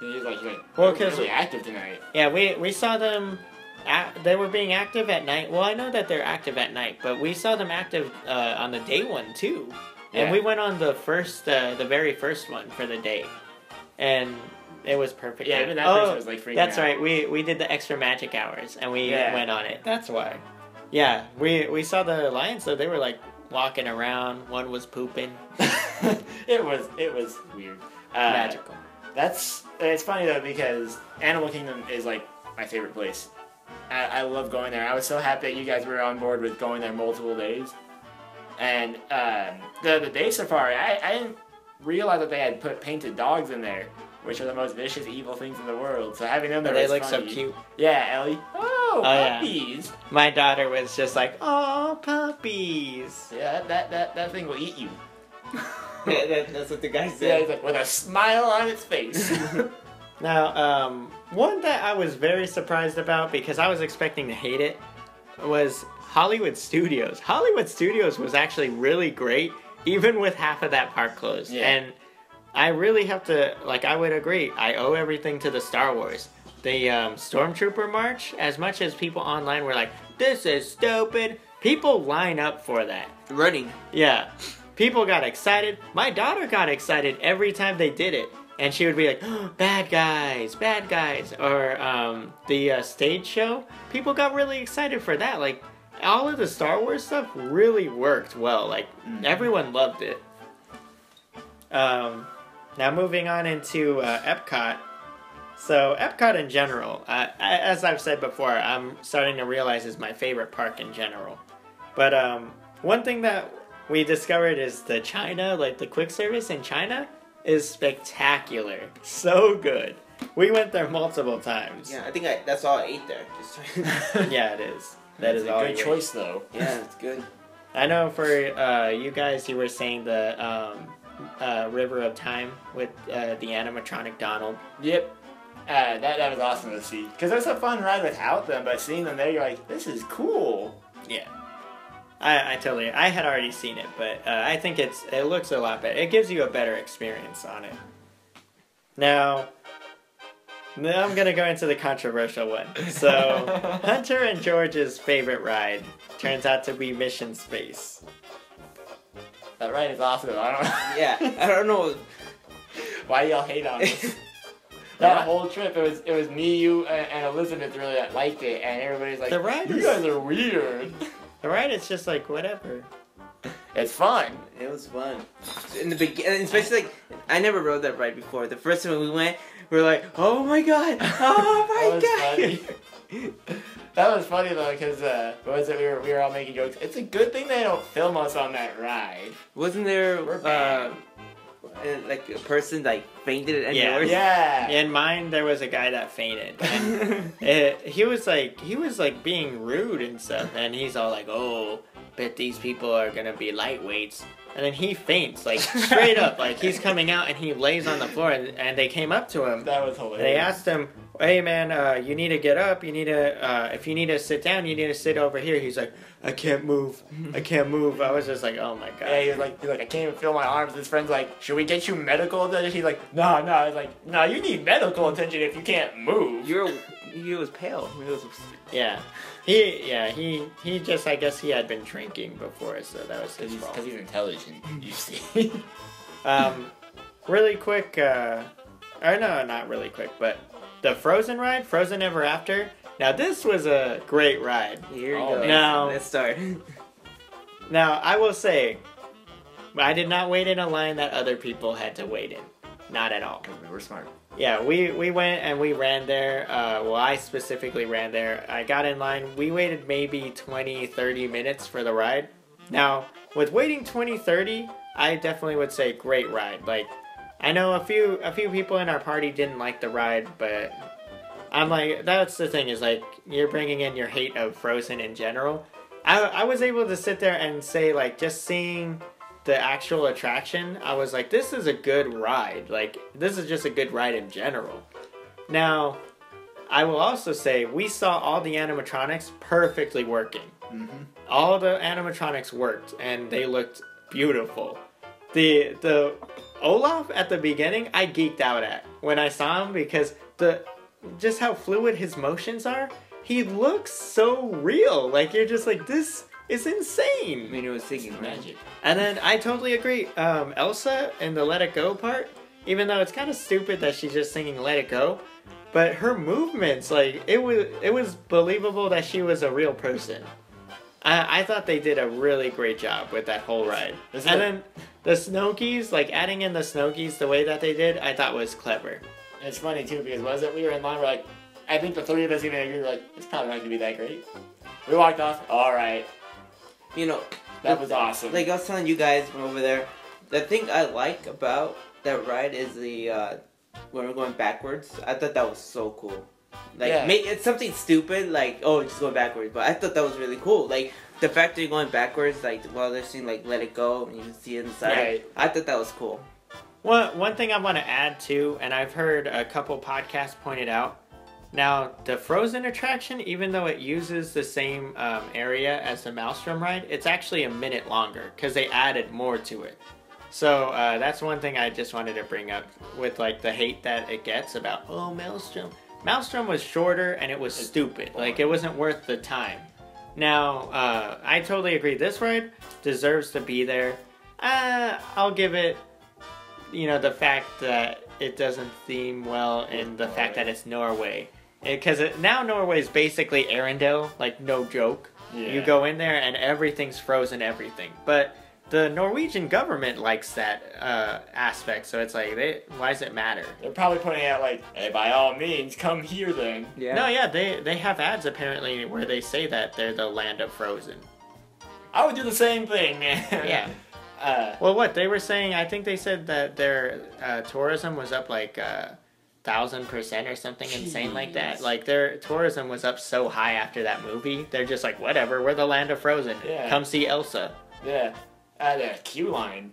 And He was like, he's like Well, well, 'cause- really active tonight. Yeah, we we saw them. At, they were being active at night. Well, I know that they're active at night, but we saw them active uh, on the day one too. And Yeah. we went on the first, uh, the very first one for the day, and it was perfect. Yeah, even that oh, person was like freaking that's out. right. We we did the extra magic hours, and we Yeah. went on it. That's why. Yeah, we we saw the lions though. They were like walking around. One was pooping. it was it was weird. Uh, Magical. That's it's funny though because Animal Kingdom is like my favorite place. I, I love going there. I was so happy that you guys were on board with going there multiple days. And um, the the day safari, I, I didn't realize that they had put painted dogs in there, which are the most vicious, evil things in the world. So having them there they look so cute. Yeah, Ellie. Oh, yeah. puppies. My daughter was just like, "Oh, puppies." Yeah, that, that, that, thing will eat you. Yeah, that, that's what the guy Yeah, said. he's like with a smile on its face. Now, um, one that I was very surprised about because I was expecting to hate it was Hollywood Studios. Hollywood Studios was actually really great, even with half of that park closed. Yeah. And I really have to, like, I would agree. I owe everything to the Star Wars. The um, Stormtrooper March, as much as people online were like, this is stupid, people line up for that. Running. Yeah. People got excited. My daughter got excited every time they did it. And she would be like, oh, bad guys, bad guys. Or um, the uh, stage show. People got really excited for that. Like, all of the Star Wars stuff really worked well. Like, everyone loved it. Um, now, moving on into uh, Epcot. So, Epcot in general, uh, as I've said before, I'm starting to realize is my favorite park in general. But um, one thing that we discovered is the China, like the quick service in China, is spectacular. So good. We went there multiple times. Yeah, I think I, that's all I ate there. Just Yeah, it is. That That's is a all good you ate. choice though. yeah, it's good. I know for uh, you guys, you were saying the um, uh, River of Time with uh, the animatronic Donald. Yep. Uh, that, that was awesome to see. Because it was a fun ride without them, but seeing them there, you're like, this is cool. Yeah. I, I totally. I had already seen it, but uh, I think it's it looks a lot better. It gives you a better experience on it. Now, now I'm gonna go into the controversial one. So, Hunter and George's favorite ride turns out to be Mission Space. That ride is awesome. I don't know. Yeah, I don't know. Why y'all hate on us? That whole trip, it was it was me, you, and, and Elizabeth really that liked it, and everybody's like, The ride "You is- guys are weird." The ride is just like whatever. It's fun. It was fun. In the beginning, especially like I never rode that ride before. The first time we went, we were like, "Oh my god! Oh my That was god!" That was funny though, because uh, was it? We were we were all making jokes. It's a good thing they don't film us on that ride. Wasn't there We're uh, bad. uh, like a person like fainted at Yeah. yours? Yeah. In mine, there was a guy that fainted. It, he was like he was like being rude and stuff and he's all like oh bet these people are gonna be lightweights and then he faints like straight up like he's coming out and he lays on the floor and, and they came up to him That was hilarious. they asked him hey man uh, you need to get up you need to uh, if you need to sit down you need to sit over here he's like i can't move i can't move i was just like oh my god Yeah, he was like, he's like, I can't even feel my arms. His friend's like, should we get you medical attention? He's like, no, no. I was like, no, you need medical attention if you can't move. You're he was pale. He was, yeah he yeah he he just i guess he had been drinking before so that was his he's, fault 'cause he's intelligent, you see. Um, really quick, uh, or no, not really quick, but the Frozen ride, Frozen Ever After. Now this was a great ride. here you Oh, go. Now Let's start. Now I will say, I did not wait in a line that other people had to wait in. Not at all. Because We were smart. Yeah, we, we went and we ran there. Uh, well, I specifically ran there. I got in line. We waited maybe 20, 30 minutes for the ride. Now, with waiting 20, 30, I definitely would say great ride. Like, I know a few a few people in our party didn't like the ride, but I'm like, that's the thing is like you're bringing in your hate of Frozen in general. I I was able to sit there and say like just seeing the actual attraction, I was like, this is a good ride. Like, this is just a good ride in general. Now, I will also say we saw all the animatronics perfectly working. Mm-hmm. All the animatronics worked and they looked beautiful. the the Olaf at the beginning, I geeked out at when I saw him because the just how fluid his motions are. He looks so real. Like you're just like this is insane. I mean, it was singing. Magic. And then I totally agree. Um, Elsa in the Let It Go part, even though it's kind of stupid that she's just singing Let It Go, but her movements, like it was, it was believable that she was a real person. I, I thought they did a really great job with that whole ride. This is and a- then the Snowgies, like adding in the Snowgies the way that they did, I thought was clever. It's funny too because was it we were in line, we're like, I think the three of us even agreed, we're like, it's probably not gonna be that great. We walked off, alright, You know, that was awesome. like I was telling you guys from over there, the thing I like about that ride is the uh, when we're going backwards. I thought that was so cool. Like, Yeah. ma- it's something stupid, like oh, it's just going backwards. But I thought that was really cool. Like the fact that you're going backwards, like while they're saying like "Let It Go" and you can see it inside. Right. I thought that was cool. One one thing I want to add too, and I've heard a couple podcasts pointed out. Now the Frozen attraction, even though it uses the same um, area as the Maelstrom ride, it's actually a minute longer because they added more to it. So uh, that's one thing I just wanted to bring up with like the hate that it gets about oh Maelstrom. Maelstrom was shorter and it was stupid. Like it wasn't worth the time. Now uh, I totally agree. This ride deserves to be there. Uh, I'll give it you know the fact that it doesn't theme well and the fact that it's Norway because it, now Norway is basically Arendelle like no joke you go in there and everything's frozen everything but the Norwegian government likes that uh, aspect so it's like they, why does it matter They're probably putting out like, hey, by all means, come here then. Yeah. no yeah they they have ads apparently where they say that they're the land of frozen I would do the same thing, man. Yeah. Uh, well what they were saying I think they said that their uh, tourism was up like uh, thousand percent or something insane like that. Like their tourism was up so high after that movie. They're just like, whatever, we're the land of Frozen. Yeah. Come see Elsa. yeah. Uh, the queue line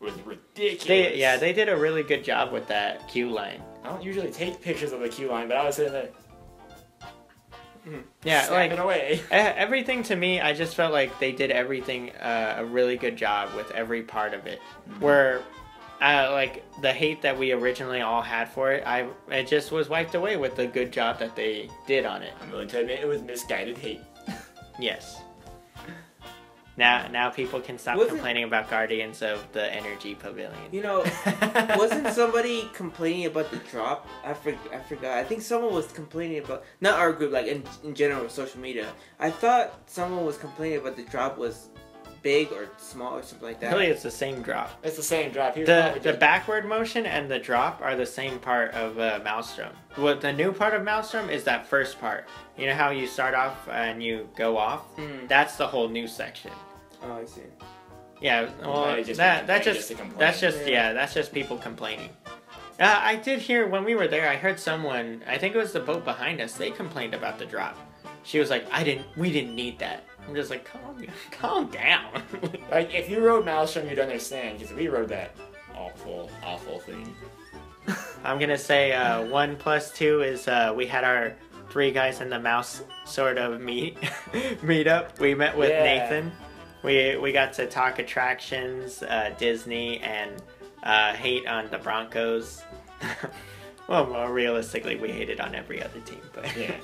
was ridiculous. They yeah, they did a really good job with that queue line. I don't usually take pictures of the queue line, but I was sitting there Yeah, snapping like away. everything to me, I just felt like they did everything uh, a really good job with every part of it. Where, uh, like the hate that we originally all had for it, I it just was wiped away with the good job that they did on it. I'm willing to admit it was misguided hate. Yes. Now, now people can stop Wasn't- complaining about Guardians of the Energy Pavilion. You know, wasn't somebody complaining about the drop? I, for, I forgot. I think someone was complaining about not our group, like in, in general, social media. I thought someone was complaining about the drop was big or small or something like that. Really, it's the same drop. It's the same drop. Here's The the did. backward motion and the drop are the same part of uh, Maelstrom. What the new part of Maelstrom is that first part. You know how you start off and you go off? Mm. That's the whole new section. Oh, I see. Yeah, well, just that that just just that's just Yeah. yeah, that's just people complaining. Uh, I did hear when we were there. I heard someone. I think it was the boat behind us. They complained about the drop. She was like, "I didn't. We didn't need that." I'm just like, "Calm, calm down." Like, if you rode Maelstrom, you'd understand, because we rode that awful, awful thing. I'm gonna say uh, one plus two is uh, we had our three guys in the mouse sort of meet meet up. We met with Yeah. Nathan. We we got to talk attractions, uh, Disney, and uh, hate on the Broncos. well, more realistically, we hated on every other team, but Yeah.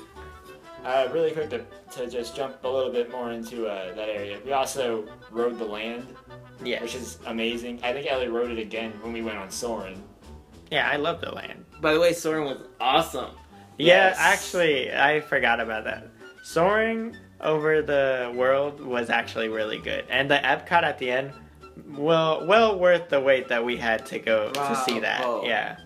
Uh, really quick to, to just jump a little bit more into uh, that area. We also rode the land, yeah, which is amazing. I think Ellie rode it again when we went on Soarin'. yeah, I love the land. By the way, Soarin' was awesome. Yeah, Yes. actually, I forgot about that. Soaring over the world was actually really good, and the Epcot at the end, well, well worth the wait that we had to go to see that. Bravo. Yeah,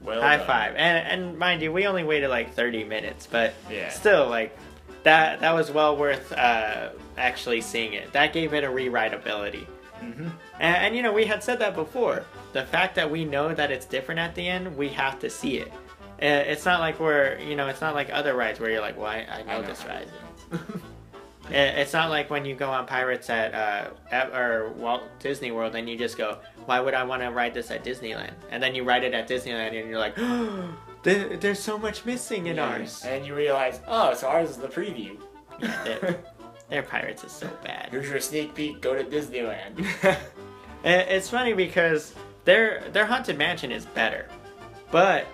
Well high done. five. And and mind you, we only waited like thirty minutes, but Yeah. still, like that that was well worth uh, actually seeing it. That gave it a rewrite ability. hmm And, and you know, we had said that before. The fact that we know that it's different at the end, we have to see it. It's not like we're, you know, it's not like other rides where you're like, well, I, I know I know this ride. it It- It's not like when you go on Pirates at, uh, at or Walt Disney World and you just go, why would I want to ride this at Disneyland? And then you ride it at Disneyland and you're like, there, there's so much missing in Yeah. ours. And you realize, oh, so ours is the preview. their, their Pirates is so bad. Here's your sneak peek. Go to Disneyland. It's funny because their their haunted mansion is better, but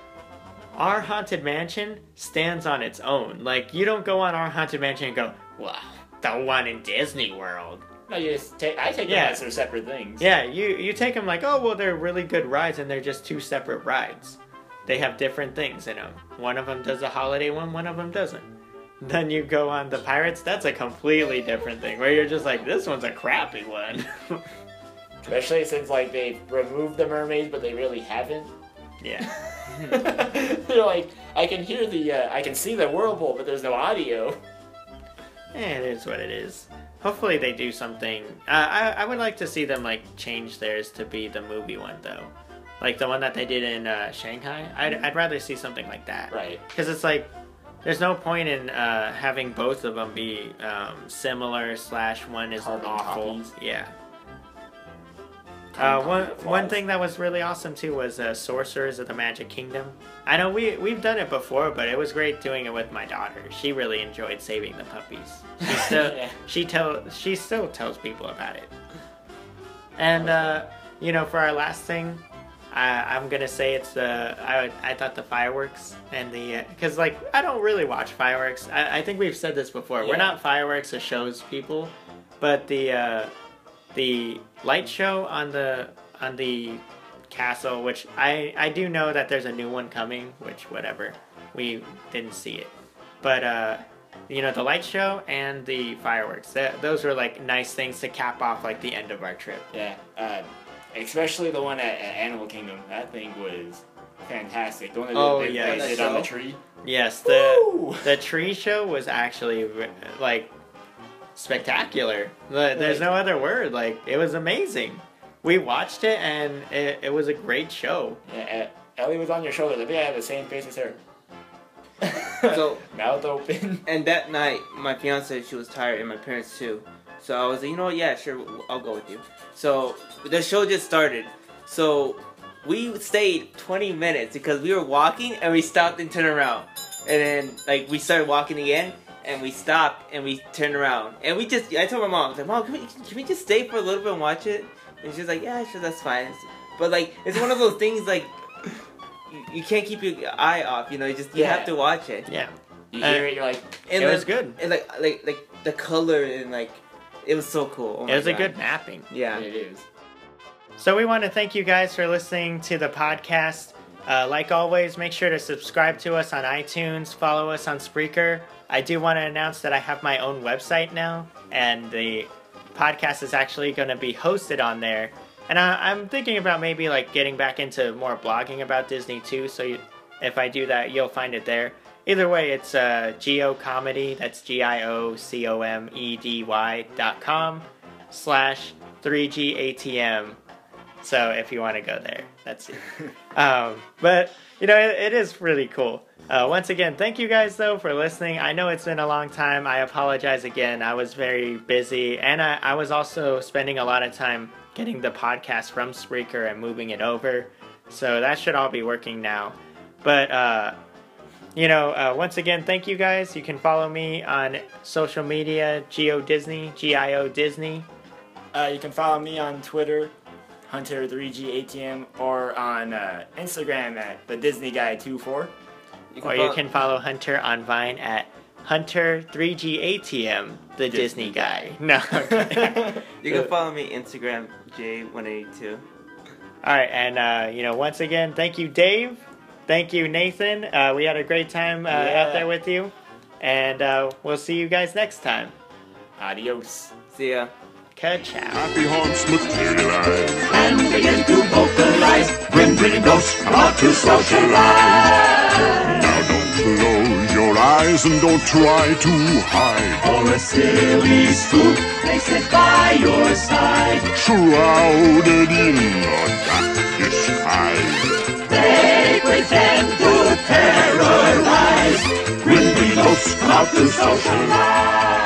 our haunted mansion stands on its own. Like you don't go on our haunted mansion and go, "Wow, the one in Disney World." No, you just take. I take Yeah. them as they're separate things. Yeah, you you take them like, "Oh, well, they're really good rides, and they're just two separate rides. They have different things in them. One of them does a holiday one, one of them doesn't." Then you go on the pirates. That's a completely different thing. Where you're just like, "This one's a crappy one." Especially since like they've removed the mermaids, but they really haven't. yeah. They're like, I can hear the, uh, I can see the whirlpool, but there's no audio. Eh, it is what it is. Hopefully they do something. Uh, I I would like to see them like change theirs to be the movie one though, like the one that they did in uh, Shanghai. I'd I'd rather see something like that. Right. Because it's like, there's no point in uh, having both of them be um, similar slash one is Carbon awful. copies. Yeah. Uh, one one thing that was really awesome too was uh, Sorcerers of the Magic Kingdom. I know we we've done it before, but it was great doing it with my daughter. She really enjoyed saving the puppies. She still Yeah. she tell she still tells people about it. And uh, you know, for our last thing, I, I'm gonna say it's the I I thought the fireworks and the because like I don't really watch fireworks. I, I think we've said this before. We're not fireworks or shows people, but the uh, the light show on the on the castle, which I I do know that there's a new one coming, which whatever we didn't see it, but uh, you know the light show and the fireworks. That, those were like nice things to cap off like the end of our trip. Yeah. Uh, especially the one at, at Animal Kingdom. That thing was fantastic. The one that Oh, they That it on the tree. Yes, the Woo! the tree show was actually like spectacular. The- There's no other word. Like it was amazing. We watched it and it, it was a great show. Yeah, Ellie was on your shoulder. I think I had the same face as her. So- mouth open. And that night, my fiance she was tired, and my parents too. So I was like, you know what? Yeah, sure, I'll go with you. So the show just started. So we stayed 20 minutes because we were walking and we stopped and turned around, and then like we started walking again. And we stopped and we turned around and we just I told my mom I was like mom can we, can we just stay for a little bit and watch it and she's like yeah sure that's fine but like it's one of those things like you, you can't keep your eye off you know you just you Yeah. have to watch it Yeah, You Uh, hear it, you're like, and it then- was good. and like like like the color and like it was so cool. Oh It my was a good mapping. Yeah. it is. So we want to thank you guys for listening to the podcast. Uh, like always, make sure to subscribe to us on iTunes, follow us on Spreaker. I do want to announce that I have my own website now, and the podcast is actually going to be hosted on there. And I, I'm thinking about maybe like getting back into more blogging about Disney too. So you, if I do that, you'll find it there. Either way, it's uh, Gio Comedy. That's G I O C O M E D Y dot com slash 3G ATM. So if you want to go there, that's it. um, but you know, it, it is really cool. Uh, once again, thank you guys though for listening. I know it's been a long time. I apologize again. I was very busy, and I, I was also spending a lot of time getting the podcast from Spreaker and moving it over. So that should all be working now. But uh, you know, uh, once again, thank you guys. You can follow me on social media, Gio Disney, G I O Disney. Uh, you can follow me on Twitter, Hunter3GATM, or on uh, Instagram at the Disney Guy 24. You Or you can follow Hunter on Vine at Hunter3GATM, the Disney, guy. No. okay. You can follow me Instagram J182. All right, and uh, you know, once again, thank you, Dave. Thank you, Nathan. Uh, we had a great time uh, Yeah. out there with you, and uh, we'll see you guys next time. Adios. See ya. Ka-chow. Happy haunts materialize. and begin to life when pretty ghosts come out to socialize. Now don't close your eyes and don't try to hide. Or a silly spook may sit by your side. Shrouded in a dark disguise. They pretend to terrorize. When pretty ghosts come out to socialize.